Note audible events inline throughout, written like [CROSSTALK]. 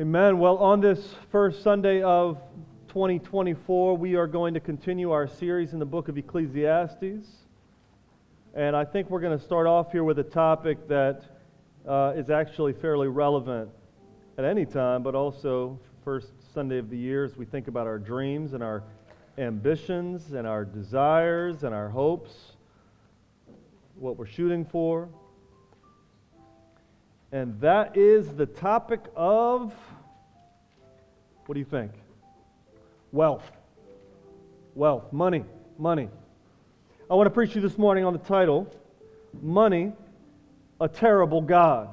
Amen. Well, on this first Sunday of 2024, we are going to continue our series in the book of Ecclesiastes. And I think we're going to start off here with a topic that uh, is actually fairly relevant at any time, but also first Sunday of the year as we think about our dreams and our ambitions and our desires and our hopes, what we're shooting for. And that is the topic of what do you think? Wealth. Wealth. Money. Money. I want to preach you this morning on the title Money, a Terrible God.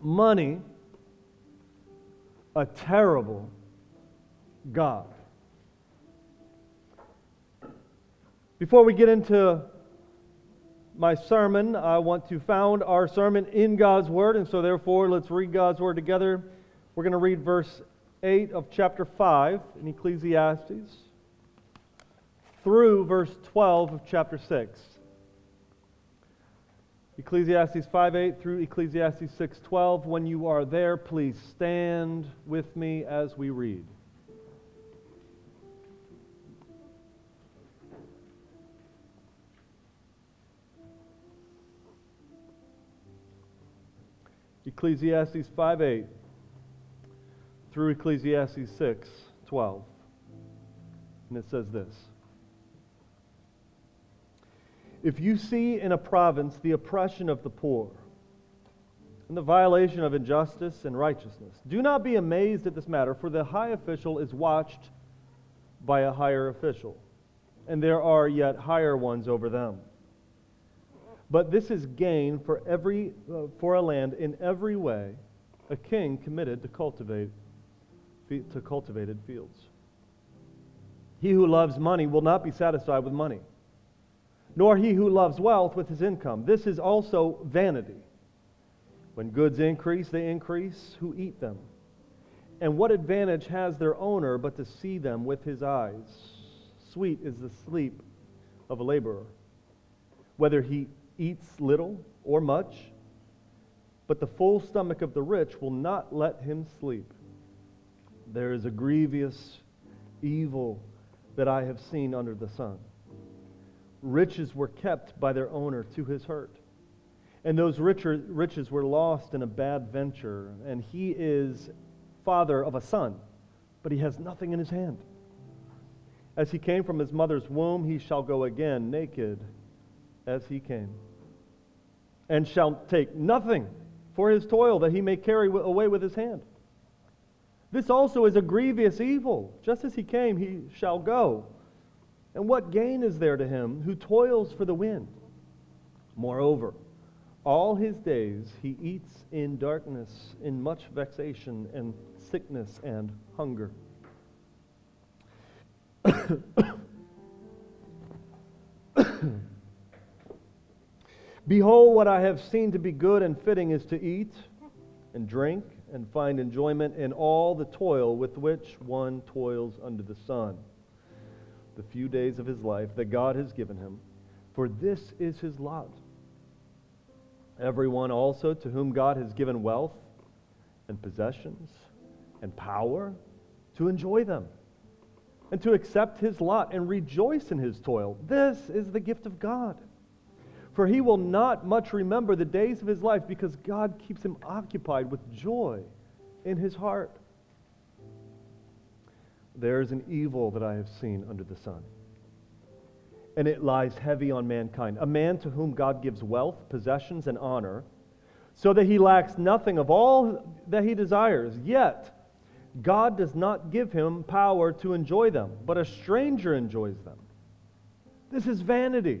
Money, a Terrible God. Before we get into my sermon, I want to found our sermon in God's Word, and so therefore let's read God's Word together. We're going to read verse 8 of chapter 5 in Ecclesiastes through verse 12 of chapter 6. Ecclesiastes 5:8 through Ecclesiastes 6:12. When you are there, please stand with me as we read. Ecclesiastes 5:8 through Ecclesiastes 6:12. And it says this: If you see in a province the oppression of the poor and the violation of injustice and righteousness, do not be amazed at this matter, for the high official is watched by a higher official, and there are yet higher ones over them. But this is gain for, every, uh, for a land in every way, a king committed to cultivate to cultivated fields. He who loves money will not be satisfied with money, nor he who loves wealth with his income. This is also vanity. When goods increase, they increase who eat them. And what advantage has their owner but to see them with his eyes? Sweet is the sleep of a laborer, whether he eats little or much, but the full stomach of the rich will not let him sleep. There is a grievous evil that I have seen under the sun. Riches were kept by their owner to his hurt. And those richer, riches were lost in a bad venture. And he is father of a son, but he has nothing in his hand. As he came from his mother's womb, he shall go again naked as he came and shall take nothing for his toil that he may carry away with his hand. This also is a grievous evil. Just as he came, he shall go. And what gain is there to him who toils for the wind? Moreover, all his days he eats in darkness, in much vexation and sickness and hunger. [COUGHS] Behold, what I have seen to be good and fitting is to eat and drink and find enjoyment in all the toil with which one toils under the sun, the few days of his life that God has given him, for this is his lot. Everyone also to whom God has given wealth and possessions and power to enjoy them and to accept his lot and rejoice in his toil. This is the gift of God. For he will not much remember the days of his life because God keeps him occupied with joy in his heart. There is an evil that I have seen under the sun, and it lies heavy on mankind. A man to whom God gives wealth, possessions, and honor, so that he lacks nothing of all that he desires. Yet, God does not give him power to enjoy them, but a stranger enjoys them. This is vanity.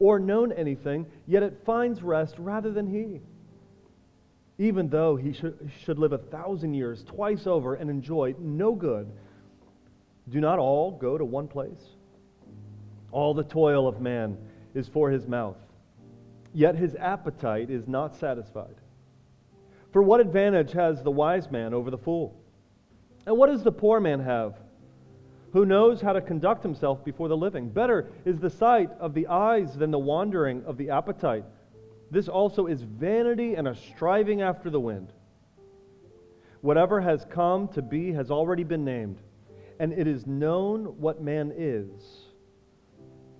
or known anything, yet it finds rest rather than he. Even though he should, should live a thousand years twice over and enjoy no good, Do not all go to one place? All the toil of man is for his mouth, yet his appetite is not satisfied. For what advantage has the wise man over the fool? And what does the poor man have? Who knows how to conduct himself before the living? Better is the sight of the eyes than the wandering of the appetite. This also is vanity and a striving after the wind. Whatever has come to be has already been named, and it is known what man is,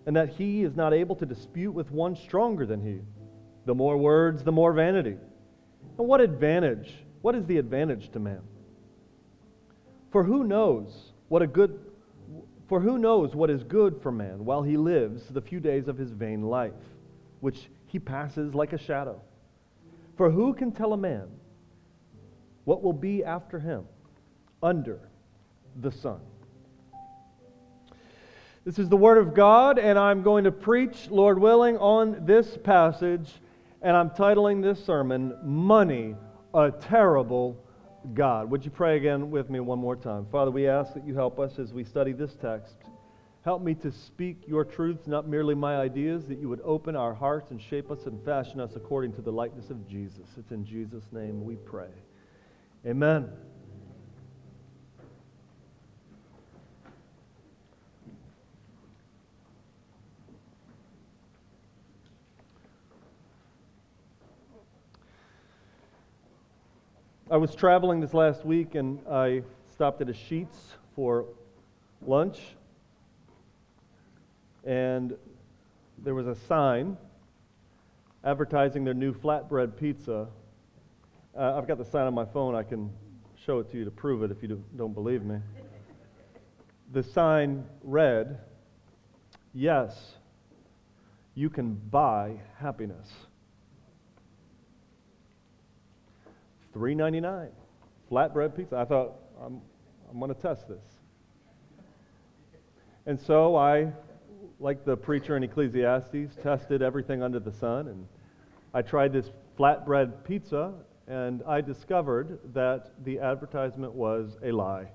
and that he is not able to dispute with one stronger than he. The more words, the more vanity. And what advantage? What is the advantage to man? For who knows what a good for who knows what is good for man while he lives the few days of his vain life, which he passes like a shadow? For who can tell a man what will be after him under the sun? This is the Word of God, and I'm going to preach, Lord willing, on this passage, and I'm titling this sermon, Money, a Terrible God. Would you pray again with me one more time? Father, we ask that you help us as we study this text. Help me to speak your truths, not merely my ideas, that you would open our hearts and shape us and fashion us according to the likeness of Jesus. It's in Jesus' name we pray. Amen. I was traveling this last week and I stopped at a Sheetz for lunch. And there was a sign advertising their new flatbread pizza. Uh, I've got the sign on my phone. I can show it to you to prove it if you don't believe me. The sign read, Yes, you can buy happiness. Three ninety nine, flatbread pizza. I thought I'm I'm going to test this, and so I, like the preacher in Ecclesiastes, tested everything under the sun, and I tried this flatbread pizza, and I discovered that the advertisement was a lie.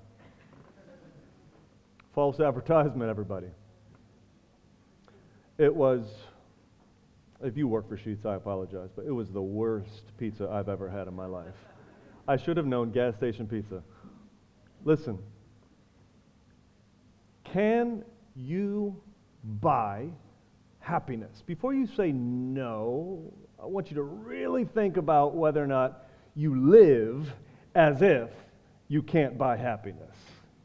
False advertisement, everybody. It was if you work for Sheetz, I apologize, but it was the worst pizza I've ever had in my life. I should have known gas station pizza. Listen, can you buy happiness? Before you say no, I want you to really think about whether or not you live as if you can't buy happiness.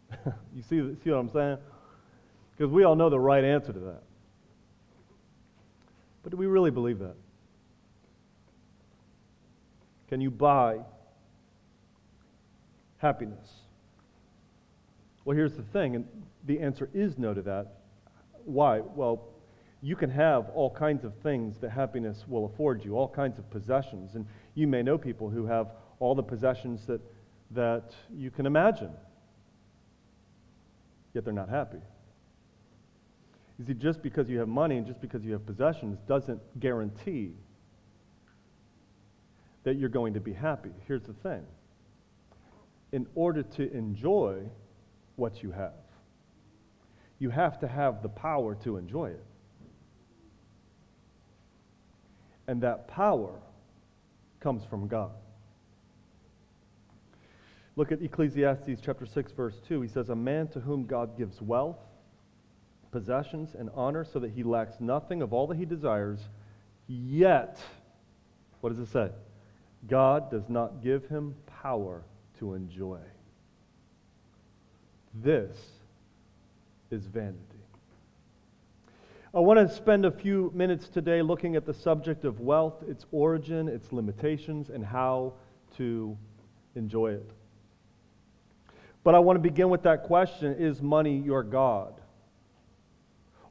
[LAUGHS] you see, see what I'm saying? Because we all know the right answer to that. But do we really believe that? Can you buy happiness? Well, here's the thing, and the answer is no to that. Why? Well, you can have all kinds of things that happiness will afford you, all kinds of possessions. And you may know people who have all the possessions that, that you can imagine, yet they're not happy. You see, just because you have money and just because you have possessions doesn't guarantee that you're going to be happy. Here's the thing in order to enjoy what you have, you have to have the power to enjoy it. And that power comes from God. Look at Ecclesiastes chapter 6 verse 2. He says a man to whom God gives wealth possessions, and honor so that he lacks nothing of all that he desires. Yet, what does it say? God does not give him power to enjoy. This is vanity. I want to spend a few minutes today looking at the subject of wealth, its origin, its limitations, and how to enjoy it. But I want to begin with that question Is money your God?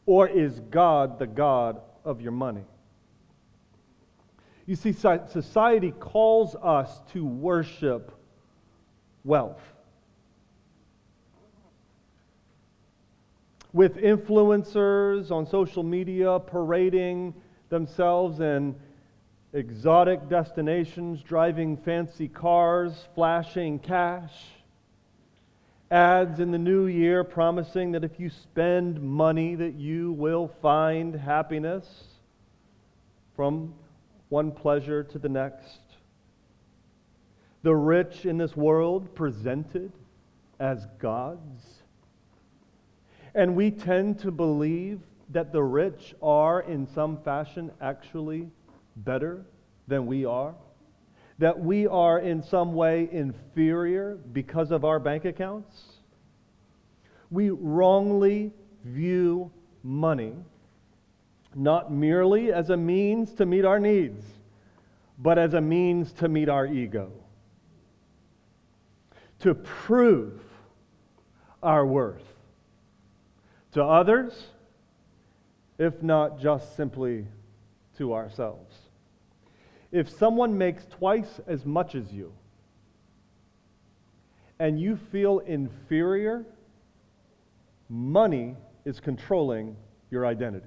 Or is God the God of your money? You see, society calls us to worship wealth. With influencers on social media parading themselves in exotic destinations, driving fancy cars, flashing cash, ads in the new year promising that if you spend money that you will find happiness from one pleasure to the next. The rich in this world presented as gods. And we tend to believe that the rich are, in some fashion, actually better than we are. That we are, in some way, inferior because of our bank accounts. We wrongly view money not merely as a means to meet our needs, but as a means to meet our ego, to prove our worth to others, if not just simply to ourselves. If someone makes twice as much as you, and you feel inferior, money is controlling your identity.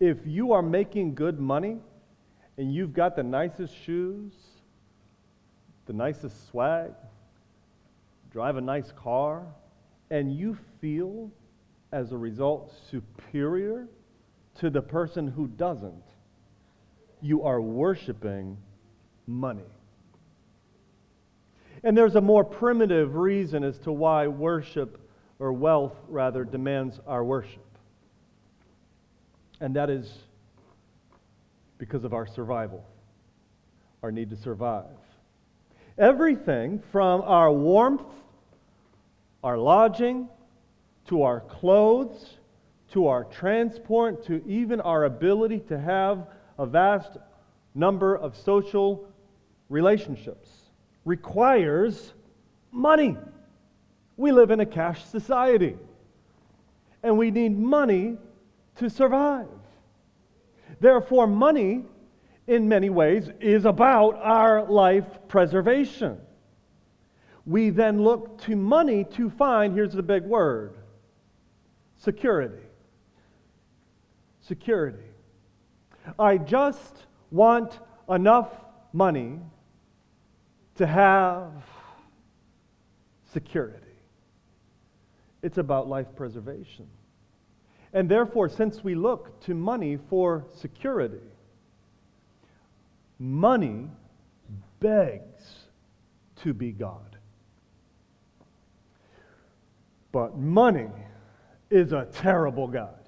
If you are making good money and you've got the nicest shoes, the nicest swag, drive a nice car, and you feel as a result superior to the person who doesn't, you are worshiping money. And there's a more primitive reason as to why worship, or wealth rather, demands our worship and that is because of our survival, our need to survive. Everything from our warmth, our lodging, to our clothes, to our transport, to even our ability to have a vast number of social relationships requires money. We live in a cash society, and we need money to survive. Therefore, money, in many ways, is about our life preservation. We then look to money to find, here's the big word security. Security. I just want enough money to have security. It's about life preservation. And therefore, since we look to money for security, money begs to be God. But money is a terrible God.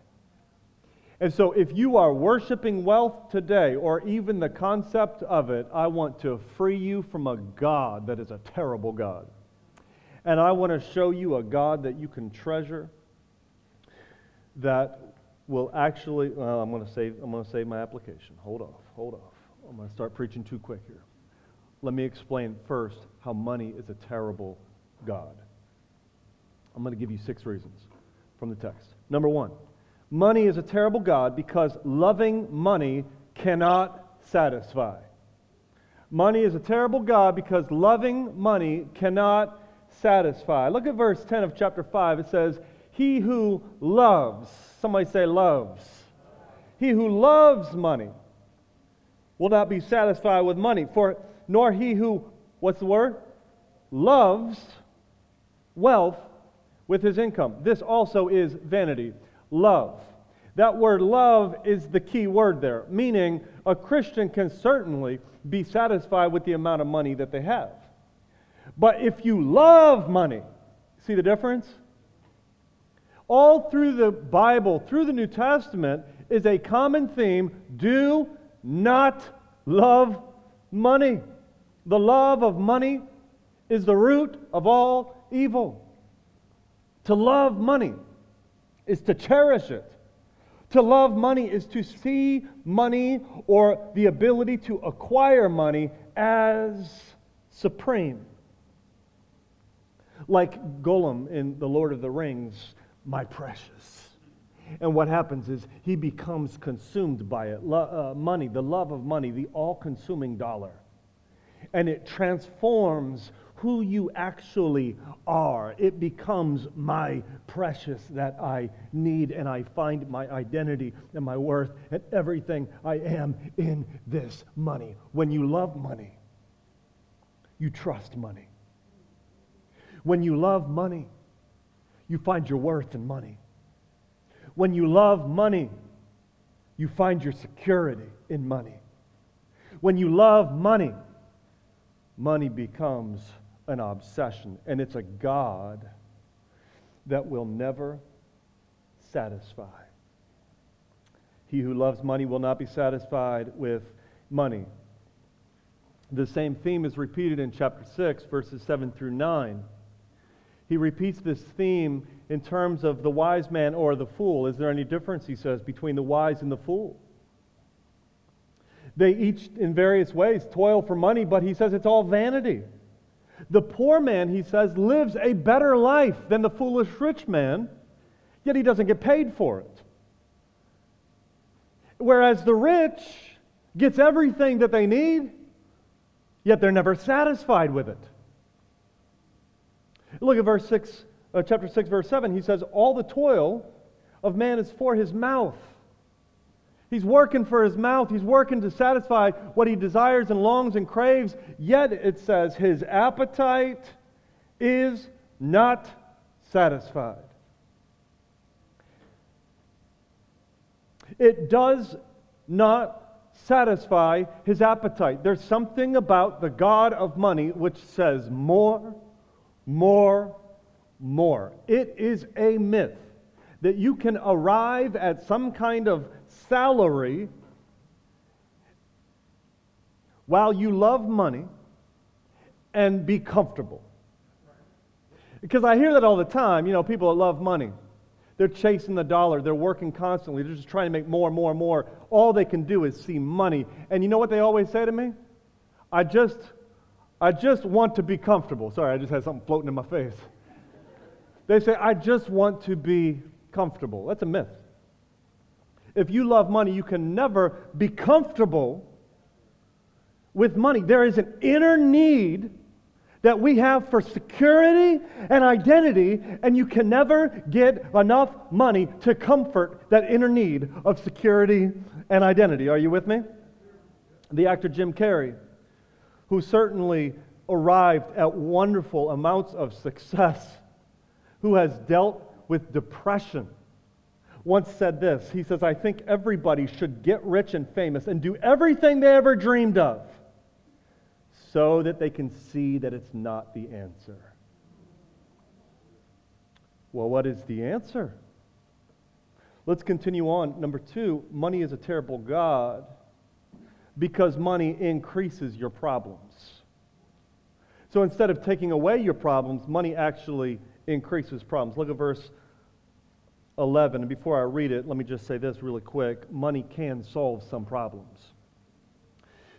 And so, if you are worshiping wealth today, or even the concept of it, I want to free you from a God that is a terrible God. And I want to show you a God that you can treasure that will actually, well, I'm going to save, I'm going to save my application. Hold off, hold off. I'm going to start preaching too quick here. Let me explain first how money is a terrible God. I'm going to give you six reasons from the text. Number one, money is a terrible God because loving money cannot satisfy. Money is a terrible God because loving money cannot satisfy. Look at verse 10 of chapter 5. It says, he who loves, somebody say loves. He who loves money will not be satisfied with money, for nor he who, what's the word? Loves wealth with his income. This also is vanity. Love. That word love is the key word there, meaning a Christian can certainly be satisfied with the amount of money that they have. But if you love money, see the difference? all through the Bible, through the New Testament, is a common theme do not love money. The love of money is the root of all evil. To love money is to cherish it. To love money is to see money or the ability to acquire money as supreme. Like Gollum in The Lord of the Rings my precious. And what happens is he becomes consumed by it. Lo- uh, money, the love of money, the all consuming dollar. And it transforms who you actually are. It becomes my precious that I need, and I find my identity and my worth and everything I am in this money. When you love money, you trust money. When you love money, you find your worth in money. When you love money, you find your security in money. When you love money, money becomes an obsession, and it's a God that will never satisfy. He who loves money will not be satisfied with money. The same theme is repeated in chapter 6, verses 7 through 9. He repeats this theme in terms of the wise man or the fool. Is there any difference, he says, between the wise and the fool? They each, in various ways, toil for money, but he says it's all vanity. The poor man, he says, lives a better life than the foolish rich man, yet he doesn't get paid for it. Whereas the rich gets everything that they need, yet they're never satisfied with it. Look at verse 6, uh, chapter 6, verse 7. He says, All the toil of man is for his mouth. He's working for his mouth. He's working to satisfy what he desires and longs and craves. Yet it says his appetite is not satisfied. It does not satisfy his appetite. There's something about the God of money which says more, more, more. It is a myth that you can arrive at some kind of salary while you love money and be comfortable. Because I hear that all the time. You know, people that love money. They're chasing the dollar. They're working constantly. They're just trying to make more and more and more. All they can do is see money. And you know what they always say to me? I just, I just want to be comfortable. Sorry, I just had something floating in my face. They say, I just want to be comfortable. That's a myth. If you love money, you can never be comfortable with money. There is an inner need that we have for security and identity, and you can never get enough money to comfort that inner need of security and identity. Are you with me? The actor Jim Carrey, who certainly arrived at wonderful amounts of success, who has dealt with depression once said this. He says, I think everybody should get rich and famous and do everything they ever dreamed of so that they can see that it's not the answer. Well, what is the answer? Let's continue on. Number two, money is a terrible God because money increases your problems. So instead of taking away your problems, money actually increases problems. Look at verse 11. And before I read it, let me just say this really quick money can solve some problems.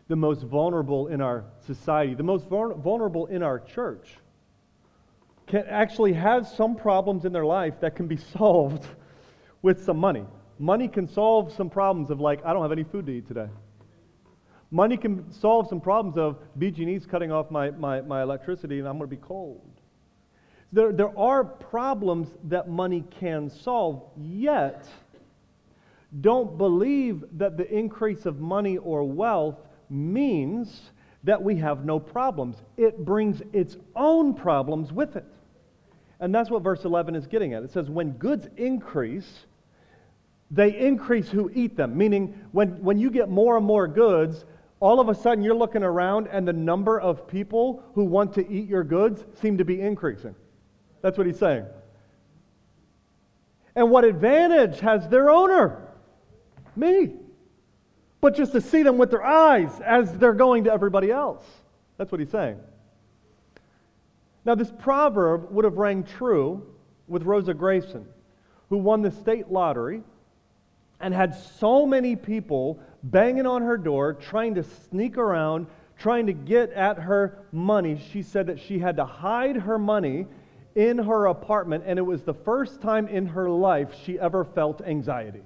The most vulnerable in our society, the most vulnerable in our church, can actually have some problems in their life that can be [LAUGHS] solved with some money. Money can solve some problems of, like, I don't have any food to eat today. Money can solve some problems of BG&E's cutting off my, my, my electricity and I'm going to be cold. There, there are problems that money can solve, yet, don't believe that the increase of money or wealth means that we have no problems. It brings its own problems with it. And that's what verse 11 is getting at. It says, when goods increase, they increase who eat them. Meaning, when, when you get more and more goods, all of a sudden you're looking around and the number of people who want to eat your goods seem to be increasing. That's what he's saying. And what advantage has their owner? Me. But just to see them with their eyes as they're going to everybody else. That's what he's saying. Now, this proverb would have rang true with Rosa Grayson, who won the state lottery and had so many people banging on her door, trying to sneak around, trying to get at her money. She said that she had to hide her money in her apartment, and it was the first time in her life she ever felt anxiety.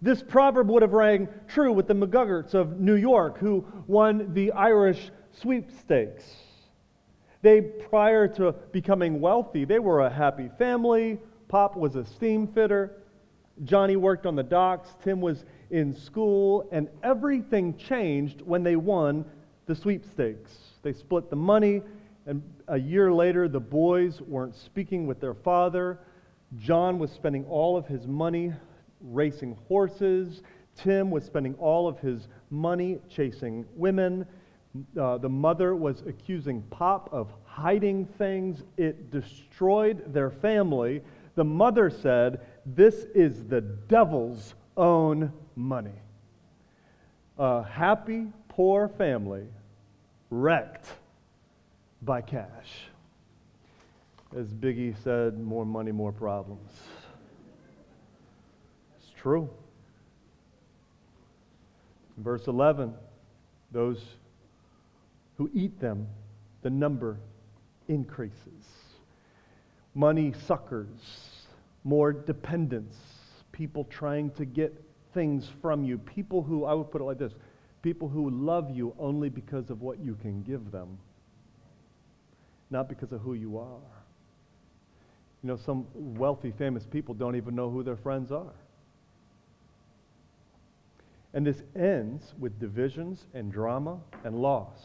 This proverb would have rang true with the McGuggerts of New York, who won the Irish sweepstakes. They, prior to becoming wealthy, they were a happy family. Pop was a steam fitter. Johnny worked on the docks. Tim was in school. And everything changed when they won the sweepstakes. They split the money And a year later, the boys weren't speaking with their father. John was spending all of his money racing horses. Tim was spending all of his money chasing women. Uh, the mother was accusing Pop of hiding things. It destroyed their family. The mother said, This is the devil's own money. A happy, poor family wrecked by cash. As Biggie said, more money, more problems. It's true. Verse 11 those who eat them, the number increases. Money suckers, more dependence, people trying to get things from you, people who, I would put it like this people who love you only because of what you can give them, not because of who you are. You know, some wealthy, famous people don't even know who their friends are. And this ends with divisions and drama and loss.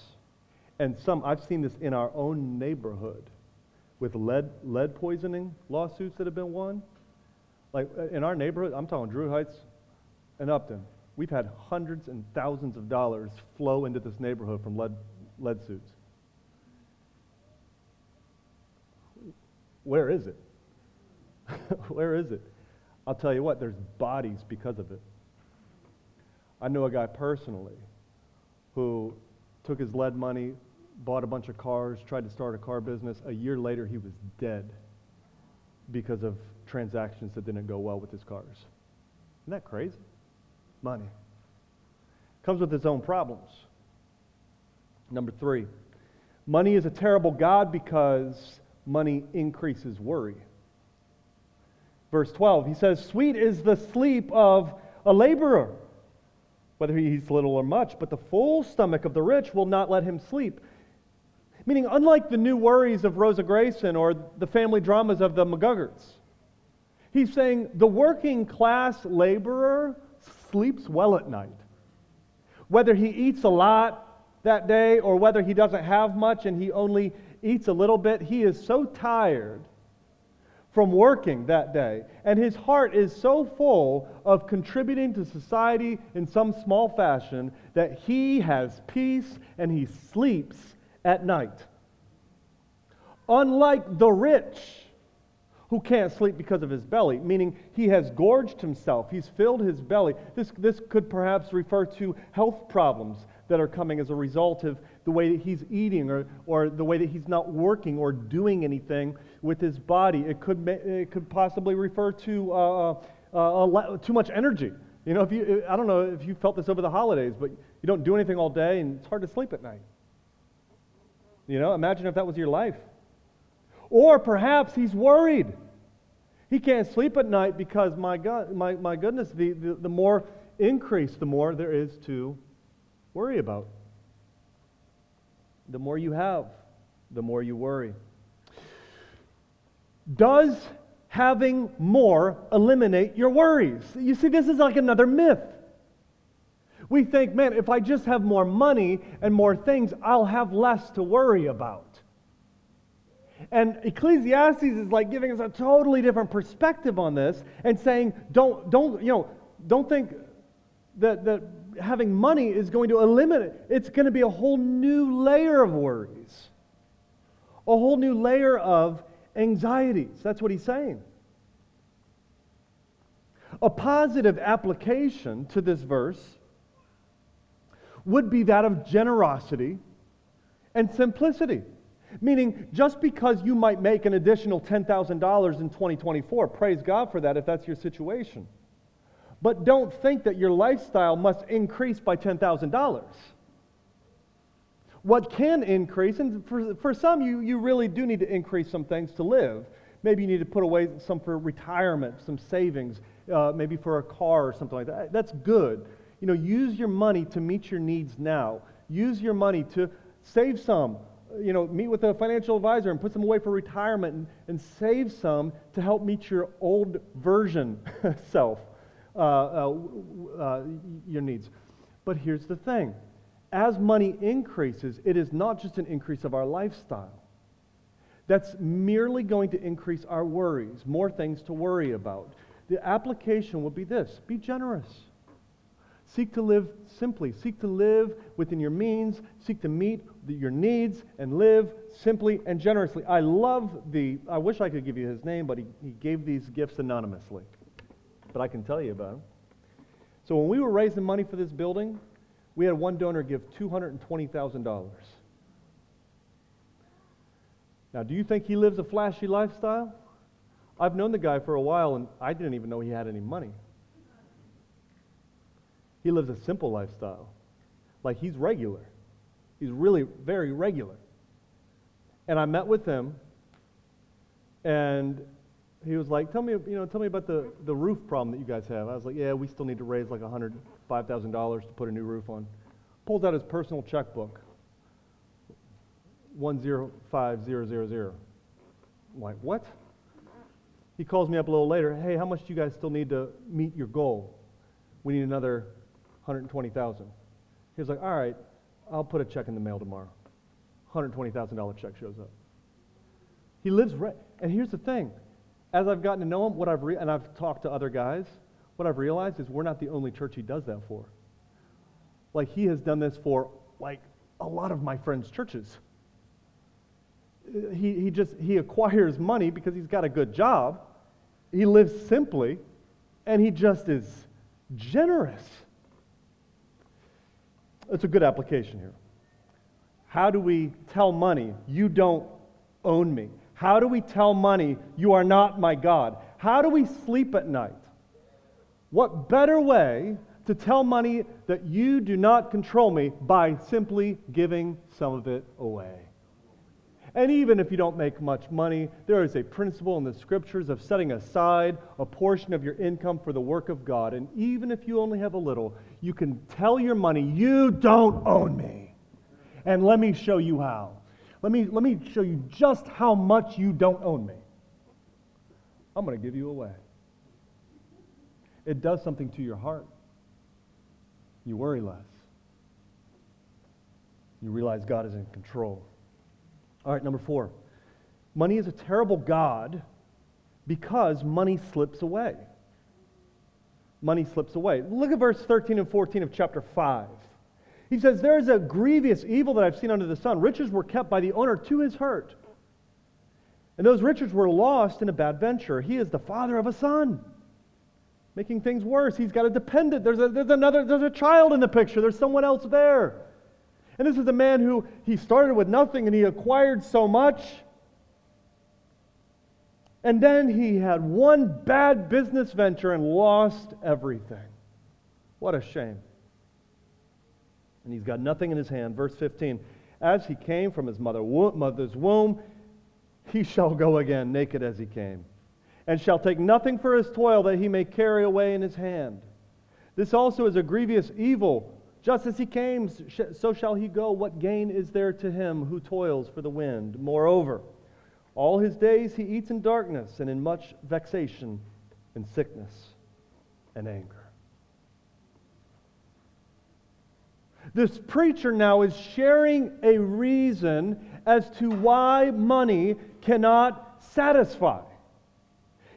And some, I've seen this in our own neighborhood with lead, lead poisoning lawsuits that have been won. Like uh, in our neighborhood, I'm talking Druid Heights and Upton, we've had hundreds and thousands of dollars flow into this neighborhood from lead, lead suits. Where is it? [LAUGHS] Where is it? I'll tell you what, there's bodies because of it. I know a guy personally who took his lead money, bought a bunch of cars, tried to start a car business. A year later, he was dead because of transactions that didn't go well with his cars. Isn't that crazy? Money. Comes with its own problems. Number three, money is a terrible God because money increases worry. Verse 12, he says, Sweet is the sleep of a laborer, whether he eats little or much, but the full stomach of the rich will not let him sleep. Meaning, unlike the new worries of Rosa Grayson or the family dramas of the McGuggarts, he's saying the working class laborer sleeps well at night. Whether he eats a lot that day or whether he doesn't have much and he only eats a little bit, he is so tired from working that day. And his heart is so full of contributing to society in some small fashion that he has peace and he sleeps at night. Unlike the rich, who can't sleep because of his belly, meaning he has gorged himself, he's filled his belly. This, this could perhaps refer to health problems that are coming as a result of the way that he's eating or, or the way that he's not working or doing anything with his body. It could, it could possibly refer to uh, uh, uh, too much energy. You know, if you, I don't know if you felt this over the holidays, but you don't do anything all day and it's hard to sleep at night. You know, imagine if that was your life. Or perhaps he's worried. He can't sleep at night because, my, God, my, my goodness, the, the, the more increase, the more there is to worry about. The more you have, the more you worry. Does having more eliminate your worries? You see, this is like another myth. We think, man, if I just have more money and more things, I'll have less to worry about. And Ecclesiastes is like giving us a totally different perspective on this and saying, don't, don't, you know, don't think that, that having money is going to eliminate, it's going to be a whole new layer of worries, a whole new layer of anxieties. That's what he's saying. A positive application to this verse would be that of generosity and simplicity. Meaning, just because you might make an additional $10,000 in 2024, praise God for that if that's your situation. But don't think that your lifestyle must increase by $10,000. What can increase, and for, for some, you, you really do need to increase some things to live. Maybe you need to put away some for retirement, some savings, uh, maybe for a car or something like that. That's good. You know, use your money to meet your needs now. Use your money to save some. You know, meet with a financial advisor and put some away for retirement and, and save some to help meet your old version [LAUGHS] self. Uh, uh, uh, your needs. But here's the thing as money increases, it is not just an increase of our lifestyle, that's merely going to increase our worries, more things to worry about. The application would be this be generous. Seek to live simply. Seek to live within your means. Seek to meet your needs and live simply and generously. I love the, I wish I could give you his name, but he, he gave these gifts anonymously. But I can tell you about him. So when we were raising money for this building, we had one donor give $220,000. Now, do you think he lives a flashy lifestyle? I've known the guy for a while, and I didn't even know he had any money. He lives a simple lifestyle. Like he's regular. He's really very regular. And I met with him, and he was like, "Tell me, you know, tell me about the, the roof problem that you guys have." I was like, "Yeah, we still need to raise like hundred five thousand dollars to put a new roof on." Pulls out his personal checkbook. One zero five zero zero zero. I'm like, what? He calls me up a little later. Hey, how much do you guys still need to meet your goal? We need another 120,000. He was like, all right, I'll put a check in the mail tomorrow. $120,000 check shows up. He lives right. And here's the thing. As I've gotten to know him, what I've re- and I've talked to other guys, what I've realized is we're not the only church he does that for. Like he has done this for like a lot of my friends' churches. He, he just he acquires money because he's got a good job. He lives simply, and he just is generous. It's a good application here. How do we tell money, you don't own me? How do we tell money, you are not my God? How do we sleep at night? What better way to tell money that you do not control me by simply giving some of it away? And even if you don't make much money, there is a principle in the scriptures of setting aside a portion of your income for the work of God. And even if you only have a little, you can tell your money, You don't own me. And let me show you how. Let me, let me show you just how much you don't own me. I'm going to give you away. It does something to your heart. You worry less. You realize God is in control. All right, number four. Money is a terrible God because money slips away. Money slips away. Look at verse 13 and 14 of chapter 5. He says, There is a grievous evil that I've seen under the sun. Riches were kept by the owner to his hurt. And those riches were lost in a bad venture. He is the father of a son. Making things worse. He's got a dependent. There's, a, there's another, there's a child in the picture. There's someone else there. And this is a man who he started with nothing and he acquired so much. And then he had one bad business venture and lost everything. What a shame. And he's got nothing in his hand. Verse 15 As he came from his mother, mother's womb, he shall go again naked as he came, and shall take nothing for his toil that he may carry away in his hand. This also is a grievous evil just as he came, so shall he go. What gain is there to him who toils for the wind? Moreover, all his days he eats in darkness and in much vexation and sickness and anger. This preacher now is sharing a reason as to why money cannot satisfy.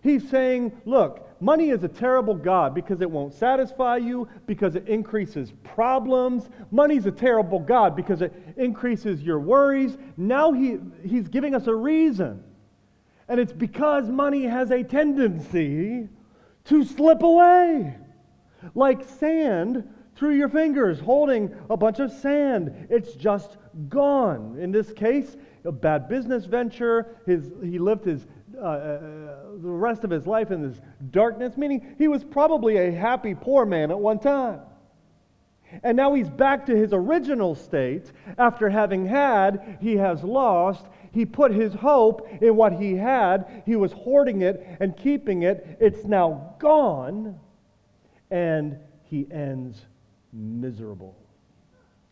He's saying, look, money is a terrible God because it won't satisfy you, because it increases problems. Money's a terrible God because it increases your worries. Now he, he's giving us a reason. And it's because money has a tendency to slip away like sand through your fingers, holding a bunch of sand. It's just gone. In this case, a bad business venture. His, he lived his uh, uh, the rest of his life in this darkness, meaning he was probably a happy poor man at one time. And now he's back to his original state. After having had, he has lost. He put his hope in what he had. He was hoarding it and keeping it. It's now gone. And he ends miserable.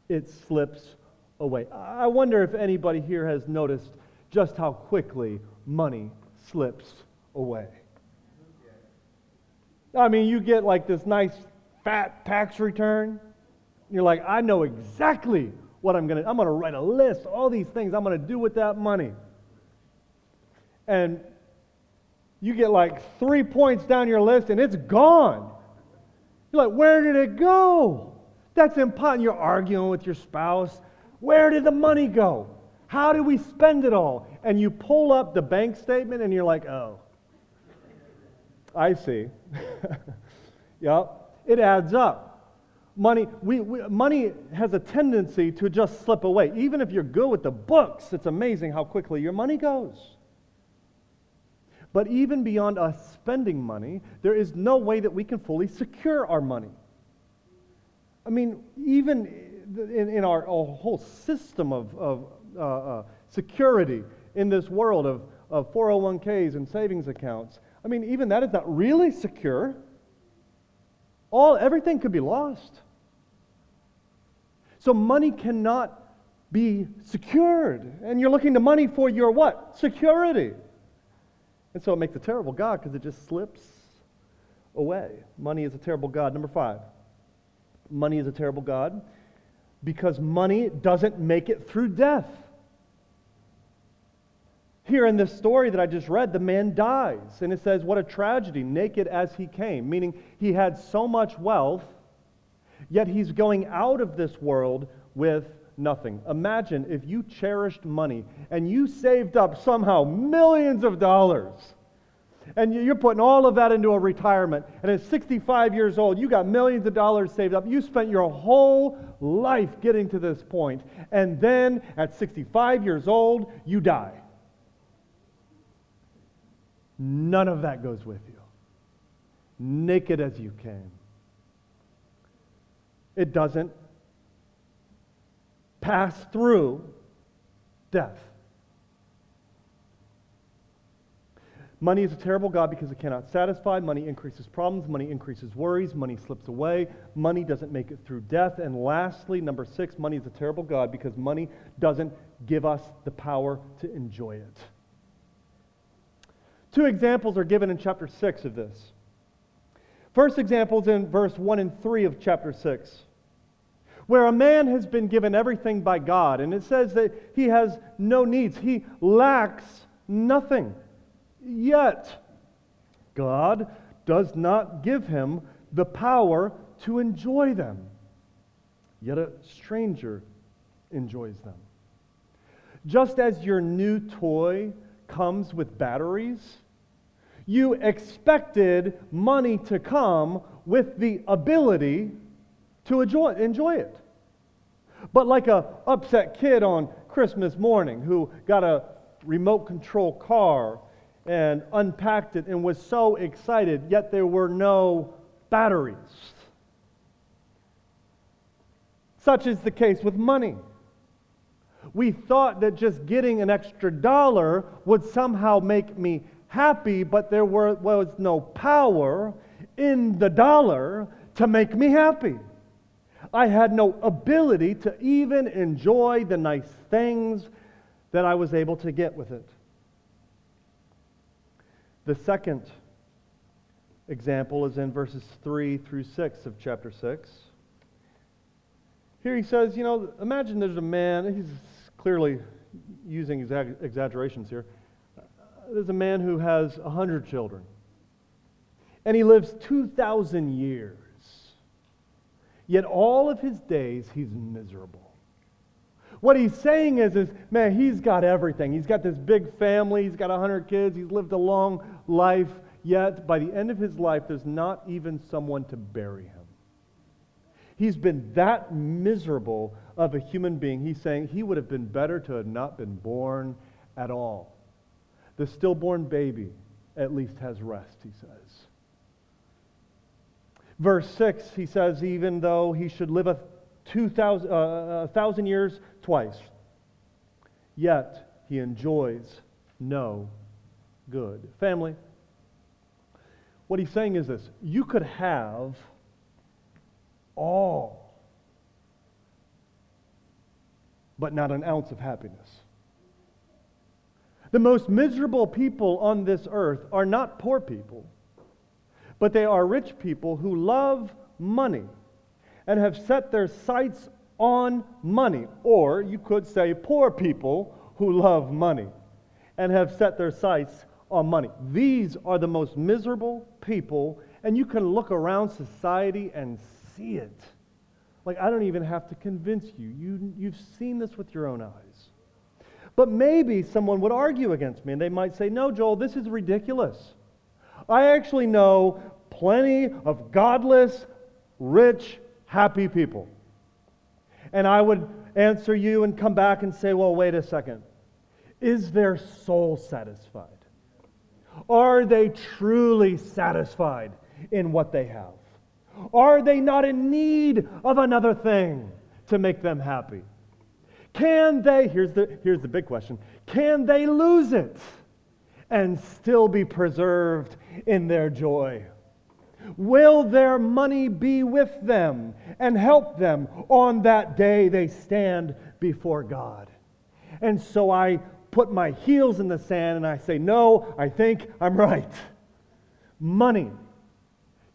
It slips away. I wonder if anybody here has noticed just how quickly money slips away. I mean, you get like this nice fat tax return. You're like, I know exactly what I'm going to I'm going to write a list, all these things I'm going to do with that money. and you get like three points down your list and it's gone. You're like, where did it go? That's important. You're arguing with your spouse. Where did the money go? How did we spend it all? And you pull up the bank statement and you're like, oh, I see. [LAUGHS] yep, it adds up. Money, we, we, money has a tendency to just slip away. Even if you're good with the books, it's amazing how quickly your money goes. But even beyond us spending money, there is no way that we can fully secure our money. I mean, even in, in our, our, whole system of, of uh, uh, security in this world of, of 401ks and savings accounts, I mean, even that is not really secure. All, everything could be lost. So money cannot be secured. And you're looking to money for your what? Security. And so it makes a terrible God because it just slips away. Money is a terrible God. Number five, money is a terrible God because money doesn't make it through death. Here in this story that I just read, the man dies. And it says, What a tragedy, naked as he came, meaning he had so much wealth, yet he's going out of this world with nothing. Imagine if you cherished money and you saved up somehow millions of dollars. And you're putting all of that into a retirement. And at 65 years old, you got millions of dollars saved up. You spent your whole life getting to this point. And then at 65 years old, you die. None of that goes with you. Naked as you came. It doesn't pass through death. Money is a terrible God because it cannot satisfy. Money increases problems. Money increases worries. Money slips away. Money doesn't make it through death. And lastly, number six, money is a terrible God because money doesn't give us the power to enjoy it. Two examples are given in chapter 6 of this. First example is in verse 1 and 3 of chapter 6 where a man has been given everything by God, and it says that he has no needs, he lacks nothing. Yet, God does not give him the power to enjoy them. Yet a stranger enjoys them. Just as your new toy comes with batteries, you expected money to come with the ability to enjoy, enjoy it. But like a upset kid on Christmas morning who got a remote control car and unpacked it and was so excited, yet there were no batteries. Such is the case with money. We thought that just getting an extra dollar would somehow make me happy, but there were, was no power in the dollar to make me happy. I had no ability to even enjoy the nice things that I was able to get with it. The second example is in verses 3 through 6 of chapter 6. Here he says, you know, imagine there's a man, he's clearly using exaggerations here. There's a man who has 100 children, and he lives 2,000 years. Yet all of his days, he's miserable. What he's saying is, is, man, he's got everything. He's got this big family. He's got 100 kids. He's lived a long life. Yet, by the end of his life, there's not even someone to bury him. He's been that miserable of a human being. He's saying he would have been better to have not been born at all. The stillborn baby at least has rest, he says. Verse 6, he says, even though he should live a, 2,000, uh, a thousand years twice, yet he enjoys no good. Family, what he's saying is this you could have all, but not an ounce of happiness. The most miserable people on this earth are not poor people but they are rich people who love money and have set their sights on money. Or you could say poor people who love money and have set their sights on money. These are the most miserable people, and you can look around society and see it. Like, I don't even have to convince you. you you've seen this with your own eyes. But maybe someone would argue against me, and they might say, No, Joel, this is ridiculous. I actually know plenty of godless, rich, happy people. And I would answer you and come back and say, Well, wait a second. Is their soul satisfied? Are they truly satisfied in what they have? Are they not in need of another thing to make them happy? Can they, here's the, here's the big question, can they lose it and still be preserved in their joy? Will their money be with them and help them on that day they stand before God? And so I put my heels in the sand and I say, No, I think I'm right. Money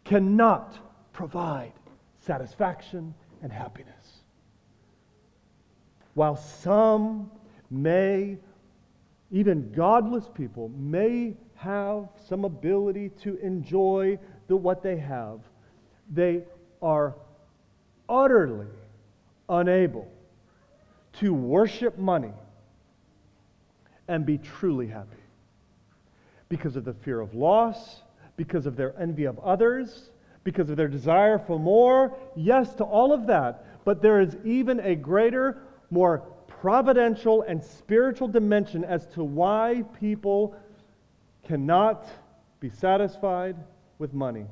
cannot provide satisfaction and happiness. While some may, even godless people, may have some ability to enjoy the, what they have, they are utterly unable to worship money and be truly happy because of the fear of loss, because of their envy of others, because of their desire for more. Yes, to all of that. But there is even a greater, more providential and spiritual dimension as to why people cannot be satisfied with money.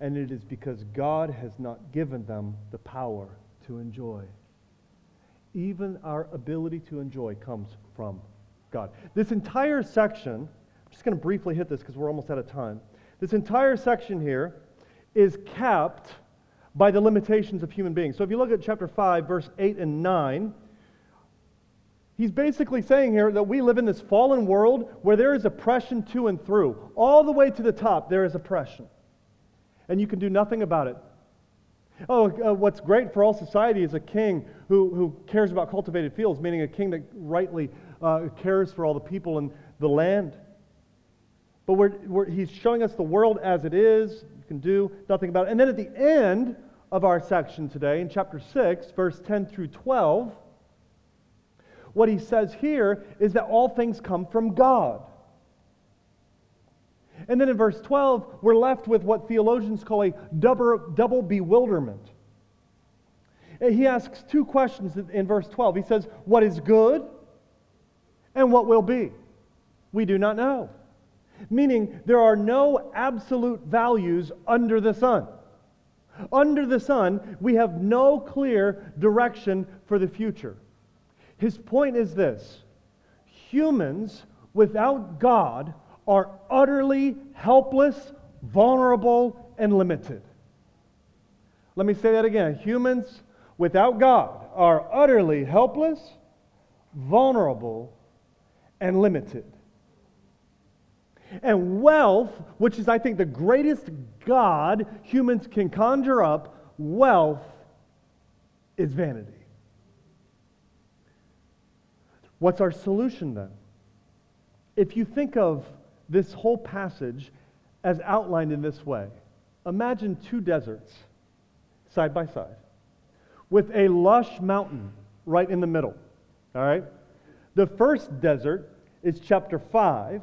And it is because God has not given them the power to enjoy. Even our ability to enjoy comes from God. This entire section, I'm just going to briefly hit this because we're almost out of time. This entire section here is capped by the limitations of human beings. So if you look at chapter 5, verse 8 and 9, he's basically saying here that we live in this fallen world where there is oppression to and through. All the way to the top, there is oppression. And you can do nothing about it. Oh, uh, what's great for all society is a king who, who cares about cultivated fields, meaning a king that rightly uh, cares for all the people and the land. But we're, we're, he's showing us the world as it is. You can do nothing about it. And then at the end of our section today, in chapter 6, verse 10 through 12, what he says here is that all things come from God. And then in verse 12, we're left with what theologians call a double, double bewilderment. He asks two questions in verse 12. He says, What is good and what will be? We do not know. Meaning, there are no absolute values under the sun. Under the sun, we have no clear direction for the future. His point is this humans without God are utterly helpless, vulnerable, and limited. Let me say that again. Humans without God are utterly helpless, vulnerable, and limited. And wealth, which is, I think, the greatest God humans can conjure up, wealth is vanity. What's our solution then? If you think of this whole passage as outlined in this way. Imagine two deserts side by side with a lush mountain right in the middle. All right? The first desert is chapter 5,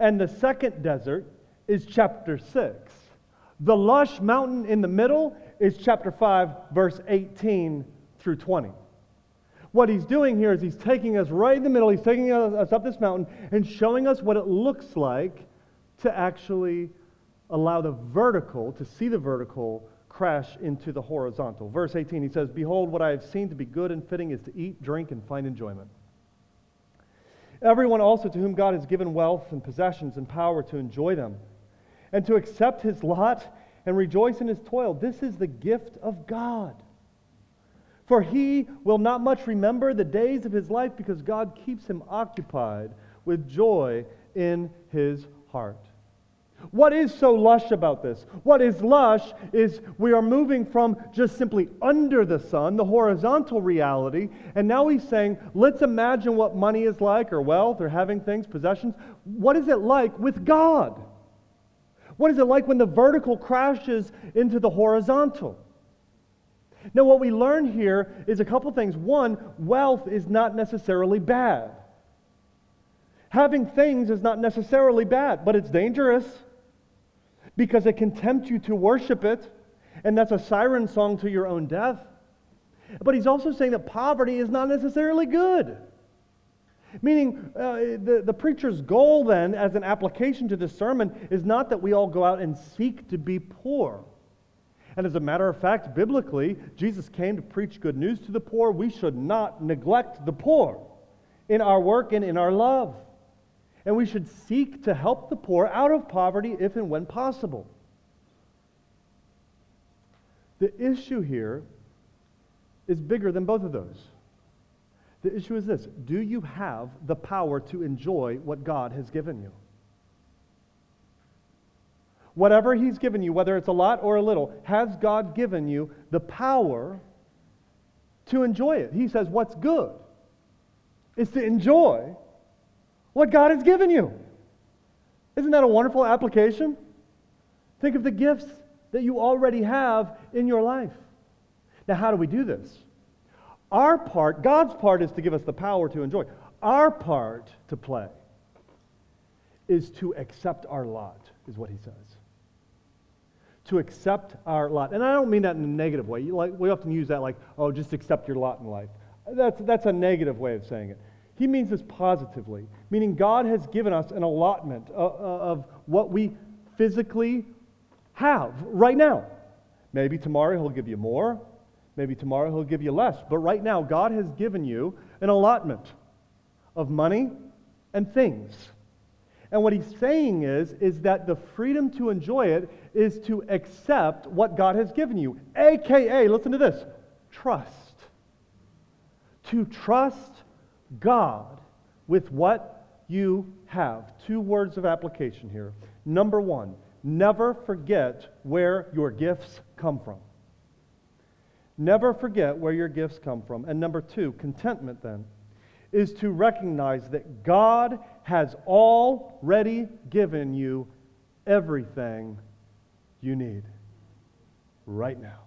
and the second desert is chapter 6. The lush mountain in the middle is chapter 5, verse 18 through 20. What he's doing here is he's taking us right in the middle, he's taking us up this mountain and showing us what it looks like to actually allow the vertical, to see the vertical crash into the horizontal. Verse 18, he says, Behold, what I have seen to be good and fitting is to eat, drink, and find enjoyment. Everyone also to whom God has given wealth and possessions and power to enjoy them, and to accept his lot and rejoice in his toil. This is the gift of God. For he will not much remember the days of his life because God keeps him occupied with joy in his heart. What is so lush about this? What is lush is we are moving from just simply under the sun, the horizontal reality, and now he's saying, let's imagine what money is like, or wealth, or having things, possessions. What is it like with God? What is it like when the vertical crashes into the horizontal? Now, what we learn here is a couple things. One, wealth is not necessarily bad. Having things is not necessarily bad, but it's dangerous because it can tempt you to worship it, and that's a siren song to your own death. But he's also saying that poverty is not necessarily good. Meaning, uh, the, the preacher's goal then, as an application to this sermon, is not that we all go out and seek to be poor. And as a matter of fact, biblically, Jesus came to preach good news to the poor. We should not neglect the poor in our work and in our love. And we should seek to help the poor out of poverty if and when possible. The issue here is bigger than both of those. The issue is this Do you have the power to enjoy what God has given you? Whatever He's given you, whether it's a lot or a little, has God given you the power to enjoy it? He says, What's good is to enjoy what God has given you. Isn't that a wonderful application? Think of the gifts that you already have in your life. Now, how do we do this? Our part, God's part, is to give us the power to enjoy. Our part to play is to accept our lot, is what he says. To accept our lot. And I don't mean that in a negative way. Like, we often use that like, oh, just accept your lot in life. That's, that's a negative way of saying it. He means this positively, meaning God has given us an allotment of, of what we physically have right now. Maybe tomorrow He'll give you more. Maybe tomorrow He'll give you less. But right now, God has given you an allotment of money and things. And what he's saying is, is that the freedom to enjoy it is to accept what God has given you. AKA, listen to this trust. To trust God with what you have. Two words of application here. Number one, never forget where your gifts come from. Never forget where your gifts come from. And number two, contentment then, is to recognize that God has already given you everything you need right now.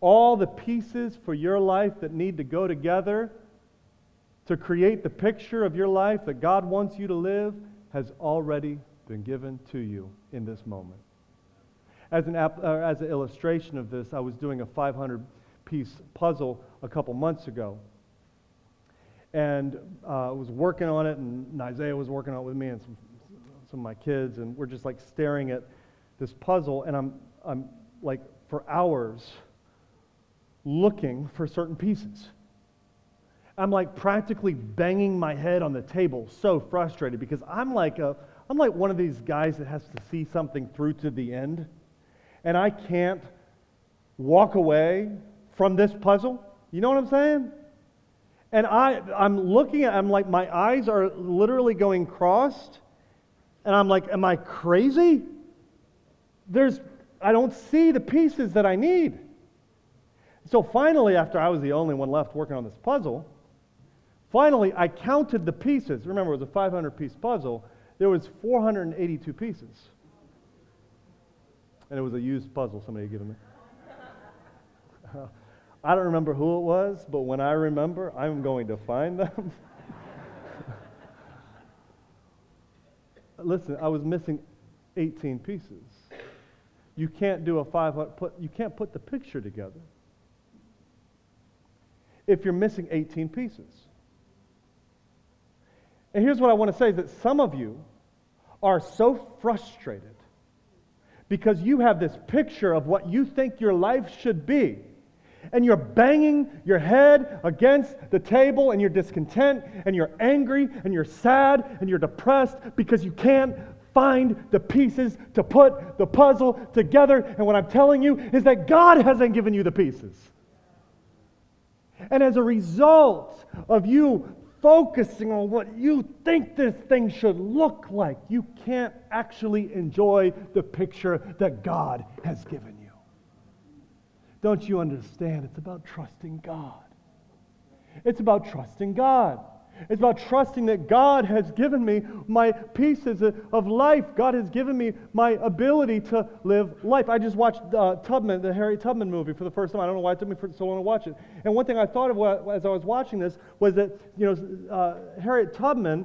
All the pieces for your life that need to go together to create the picture of your life that God wants you to live has already been given to you in this moment. As an, uh, as an illustration of this, I was doing a 500 piece puzzle a couple months ago. And uh, was working on it, and Isaiah was working on it with me and some, some of my kids, and we're just like staring at this puzzle, and I'm, I'm like for hours looking for certain pieces. I'm like practically banging my head on the table, so frustrated because I'm like a I'm like one of these guys that has to see something through to the end, and I can't walk away from this puzzle. You know what I'm saying? And I I'm looking at I'm like my eyes are literally going crossed, and I'm like, am I crazy? There's I don't see the pieces that I need. So finally, after I was the only one left working on this puzzle, Finally, I counted the pieces. Remember, it was a 500 piece puzzle. There was 482 pieces. And it was a used puzzle somebody had given me. [LAUGHS] I don't remember who it was, but when I remember, I'm going to find them. [LAUGHS] Listen, I was missing 18 pieces. You can't do a 500 put you can't put the picture together if you're missing 18 pieces. And here's what I want to say is that some of you are so frustrated because you have this picture of what you think your life should be. And you're banging your head against the table and you're discontent and you're angry and you're sad and you're depressed because you can't find the pieces to put the puzzle together. And what I'm telling you is that God hasn't given you the pieces. And as a result of you focusing on what you think this thing should look like, you can't actually enjoy the picture that God has given you. Don't you understand? It's about trusting God. It's about trusting God. It's about trusting that God has given me my pieces of life. God has given me my ability to live life. I just watched uh, Tubman, the Harriet Tubman movie, for the first time. I don't know why it took me so long to watch it. And one thing I thought of as I was watching this was that, you know, uh, Harriet Tubman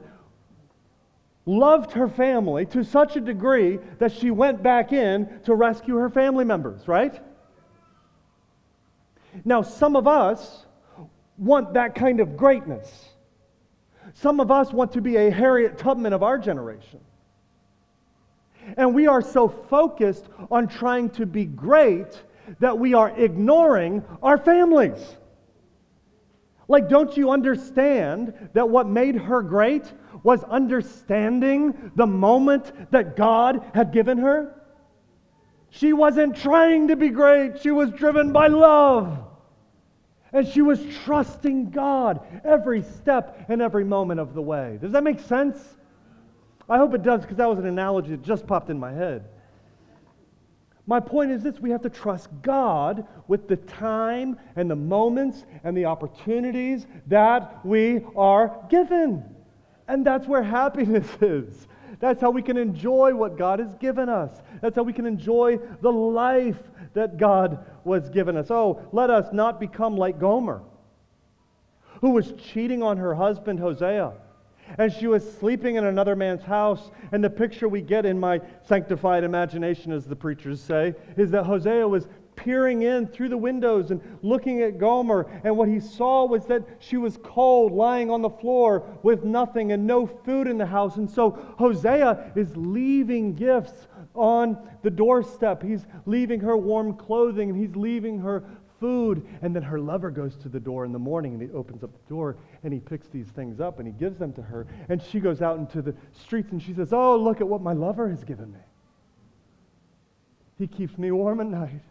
loved her family to such a degree that she went back in to rescue her family members, right? Now, some of us want that kind of greatness. Some of us want to be a Harriet Tubman of our generation. And we are so focused on trying to be great that we are ignoring our families. Like, don't you understand that what made her great was understanding the moment that God had given her? She wasn't trying to be great, she was driven by love. And she was trusting God every step and every moment of the way. Does that make sense? I hope it does because that was an analogy that just popped in my head. My point is this we have to trust God with the time and the moments and the opportunities that we are given. And that's where happiness [LAUGHS] is. That's how we can enjoy what God has given us. That's how we can enjoy the life that God was given us. Oh, let us not become like Gomer, who was cheating on her husband Hosea. And she was sleeping in another man's house. And the picture we get in my sanctified imagination, as the preachers say, is that Hosea was peering in through the windows and looking at Gomer. And what he saw was that she was cold, lying on the floor with nothing and no food in the house. And so Hosea is leaving gifts on the doorstep. He's leaving her warm clothing and he's leaving her food. And then her lover goes to the door in the morning and he opens up the door and he picks these things up and he gives them to her. And she goes out into the streets and she says, Oh, look at what my lover has given me. He keeps me warm at night.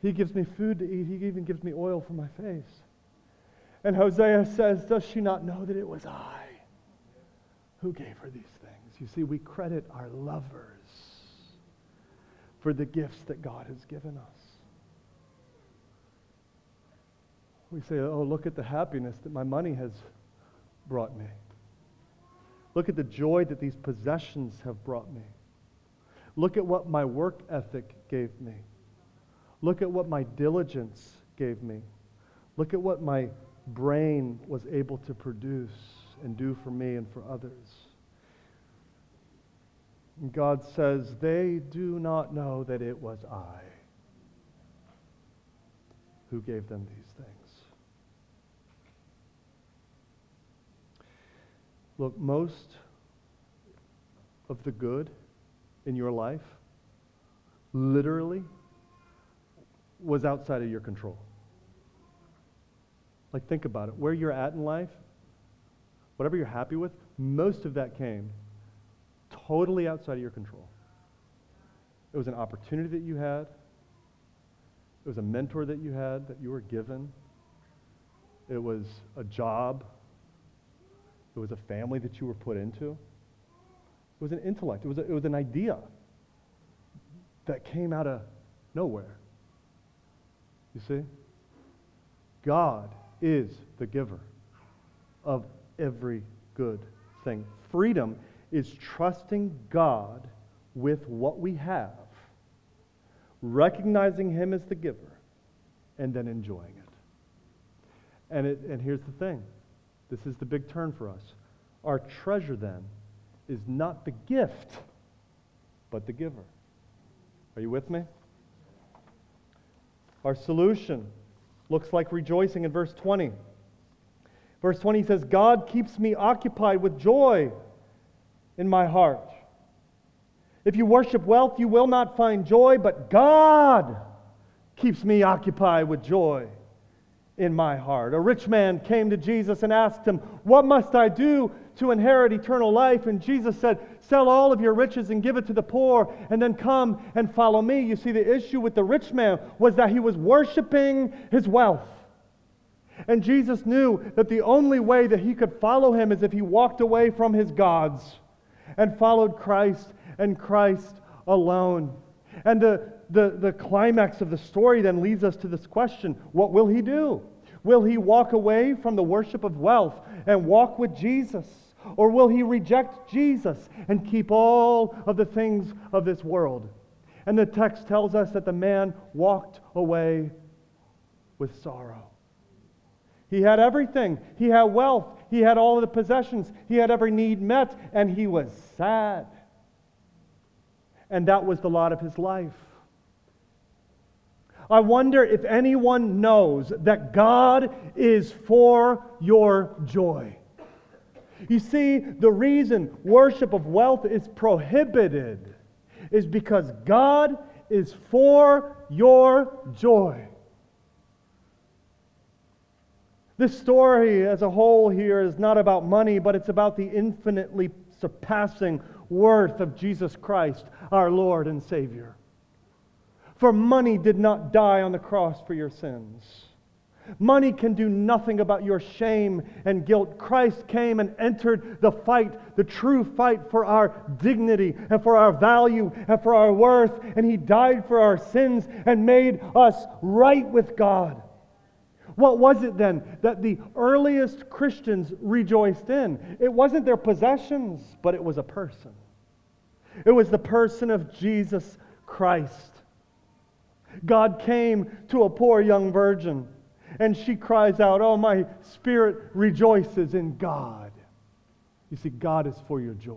He gives me food to eat. He even gives me oil for my face. And Hosea says, Does she not know that it was I who gave her these things? You see, we credit our lovers for the gifts that God has given us. We say, Oh, look at the happiness that my money has brought me. Look at the joy that these possessions have brought me. Look at what my work ethic gave me. Look at what my diligence gave me. Look at what my brain was able to produce and do for me and for others. And God says, They do not know that it was I who gave them these things. Look, most of the good in your life, literally, was outside of your control. Like, think about it. Where you're at in life, whatever you're happy with, most of that came totally outside of your control. It was an opportunity that you had, it was a mentor that you had that you were given, it was a job, it was a family that you were put into. It was an intellect, it was, a, it was an idea that came out of nowhere. You see? God is the giver of every good thing. Freedom is trusting God with what we have, recognizing Him as the giver, and then enjoying it. And, it, and here's the thing this is the big turn for us. Our treasure then is not the gift, but the giver. Are you with me? Our solution looks like rejoicing in verse 20. Verse 20 says, God keeps me occupied with joy in my heart. If you worship wealth, you will not find joy, but God keeps me occupied with joy in my heart. A rich man came to Jesus and asked him, What must I do to inherit eternal life? And Jesus said, Sell all of your riches and give it to the poor, and then come and follow me. You see, the issue with the rich man was that he was worshiping his wealth. And Jesus knew that the only way that he could follow him is if he walked away from his gods and followed Christ and Christ alone. And the, the, the climax of the story then leads us to this question what will he do? Will he walk away from the worship of wealth and walk with Jesus? Or will he reject Jesus and keep all of the things of this world? And the text tells us that the man walked away with sorrow. He had everything. He had wealth. He had all of the possessions. He had every need met, and he was sad. And that was the lot of his life. I wonder if anyone knows that God is for your joy. You see, the reason worship of wealth is prohibited is because God is for your joy. This story as a whole here is not about money, but it's about the infinitely surpassing worth of Jesus Christ, our Lord and Savior. For money did not die on the cross for your sins. Money can do nothing about your shame and guilt. Christ came and entered the fight, the true fight for our dignity and for our value and for our worth. And He died for our sins and made us right with God. What was it then that the earliest Christians rejoiced in? It wasn't their possessions, but it was a person. It was the person of Jesus Christ. God came to a poor young virgin, and she cries out, Oh, my spirit rejoices in God. You see, God is for your joy.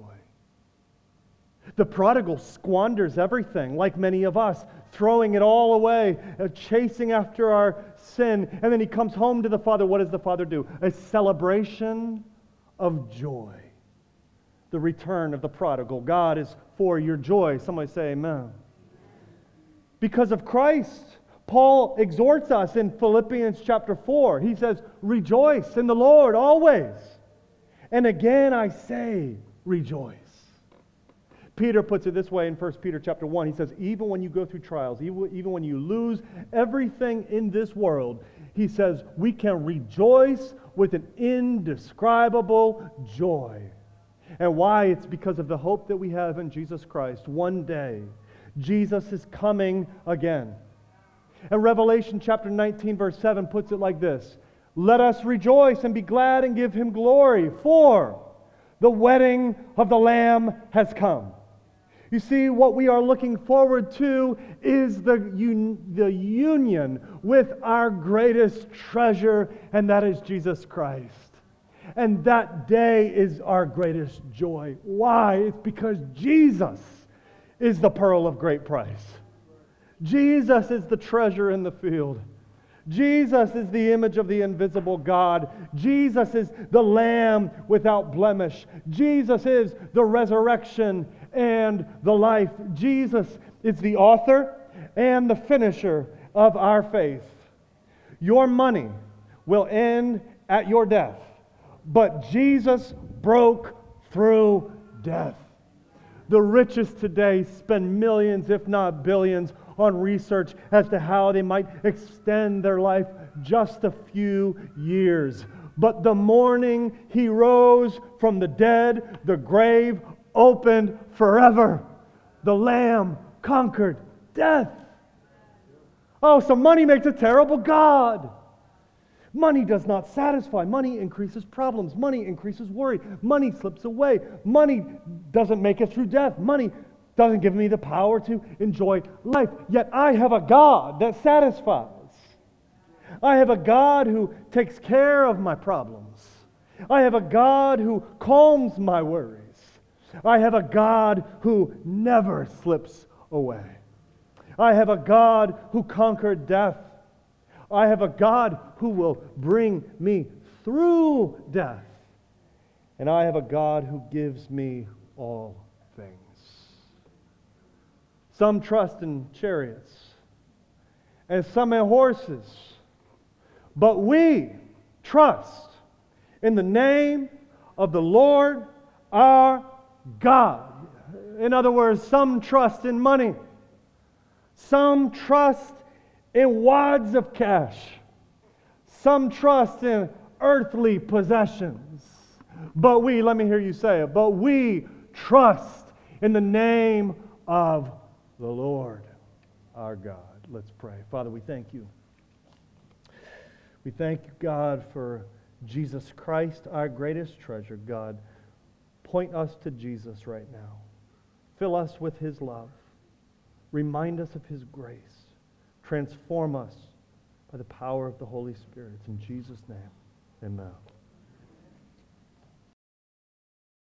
The prodigal squanders everything, like many of us, throwing it all away, uh, chasing after our sin. And then he comes home to the Father. What does the Father do? A celebration of joy. The return of the prodigal. God is for your joy. Somebody say, Amen because of Christ. Paul exhorts us in Philippians chapter 4. He says, Rejoice in the Lord always. And again I say, Rejoice. Peter puts it this way in 1 Peter chapter 1. He says, Even when you go through trials, even, even when you lose everything in this world, he says, we can rejoice with an indescribable joy. And why? It's because of the hope that we have in Jesus Christ. One day, Jesus is coming again. And Revelation chapter 19, verse 7 puts it like this Let us rejoice and be glad and give him glory, for the wedding of the Lamb has come. You see, what we are looking forward to is the, un- the union with our greatest treasure, and that is Jesus Christ. And that day is our greatest joy. Why? It's because Jesus is the pearl of great price. Jesus is the treasure in the field. Jesus is the image of the invisible God. Jesus is the Lamb without blemish. Jesus is the resurrection and the life. Jesus is the author and the finisher of our faith. Your money will end at your death, but Jesus broke through death. The richest today spend millions, if not billions, on research as to how they might extend their life just a few years. But the morning he rose from the dead, the grave opened forever. The Lamb conquered death. Oh, so money makes a terrible God. Money does not satisfy. Money increases problems. Money increases worry. Money slips away. Money doesn't make it through death. Money doesn't give me the power to enjoy life. Yet I have a God that satisfies. I have a God who takes care of my problems. I have a God who calms my worries. I have a God who never slips away. I have a God who conquered death. I have a God who will bring me through death. And I have a God who gives me all. Some trust in chariots, and some in horses. But we trust in the name of the Lord our God. In other words, some trust in money, some trust in wads of cash. Some trust in earthly possessions. But we, let me hear you say it, but we trust in the name of the Lord our God. Let's pray. Father, we thank you. We thank you, God, for Jesus Christ, our greatest treasure. God, point us to Jesus right now. Fill us with his love. Remind us of his grace. Transform us by the power of the Holy Spirit. In Jesus' name, amen.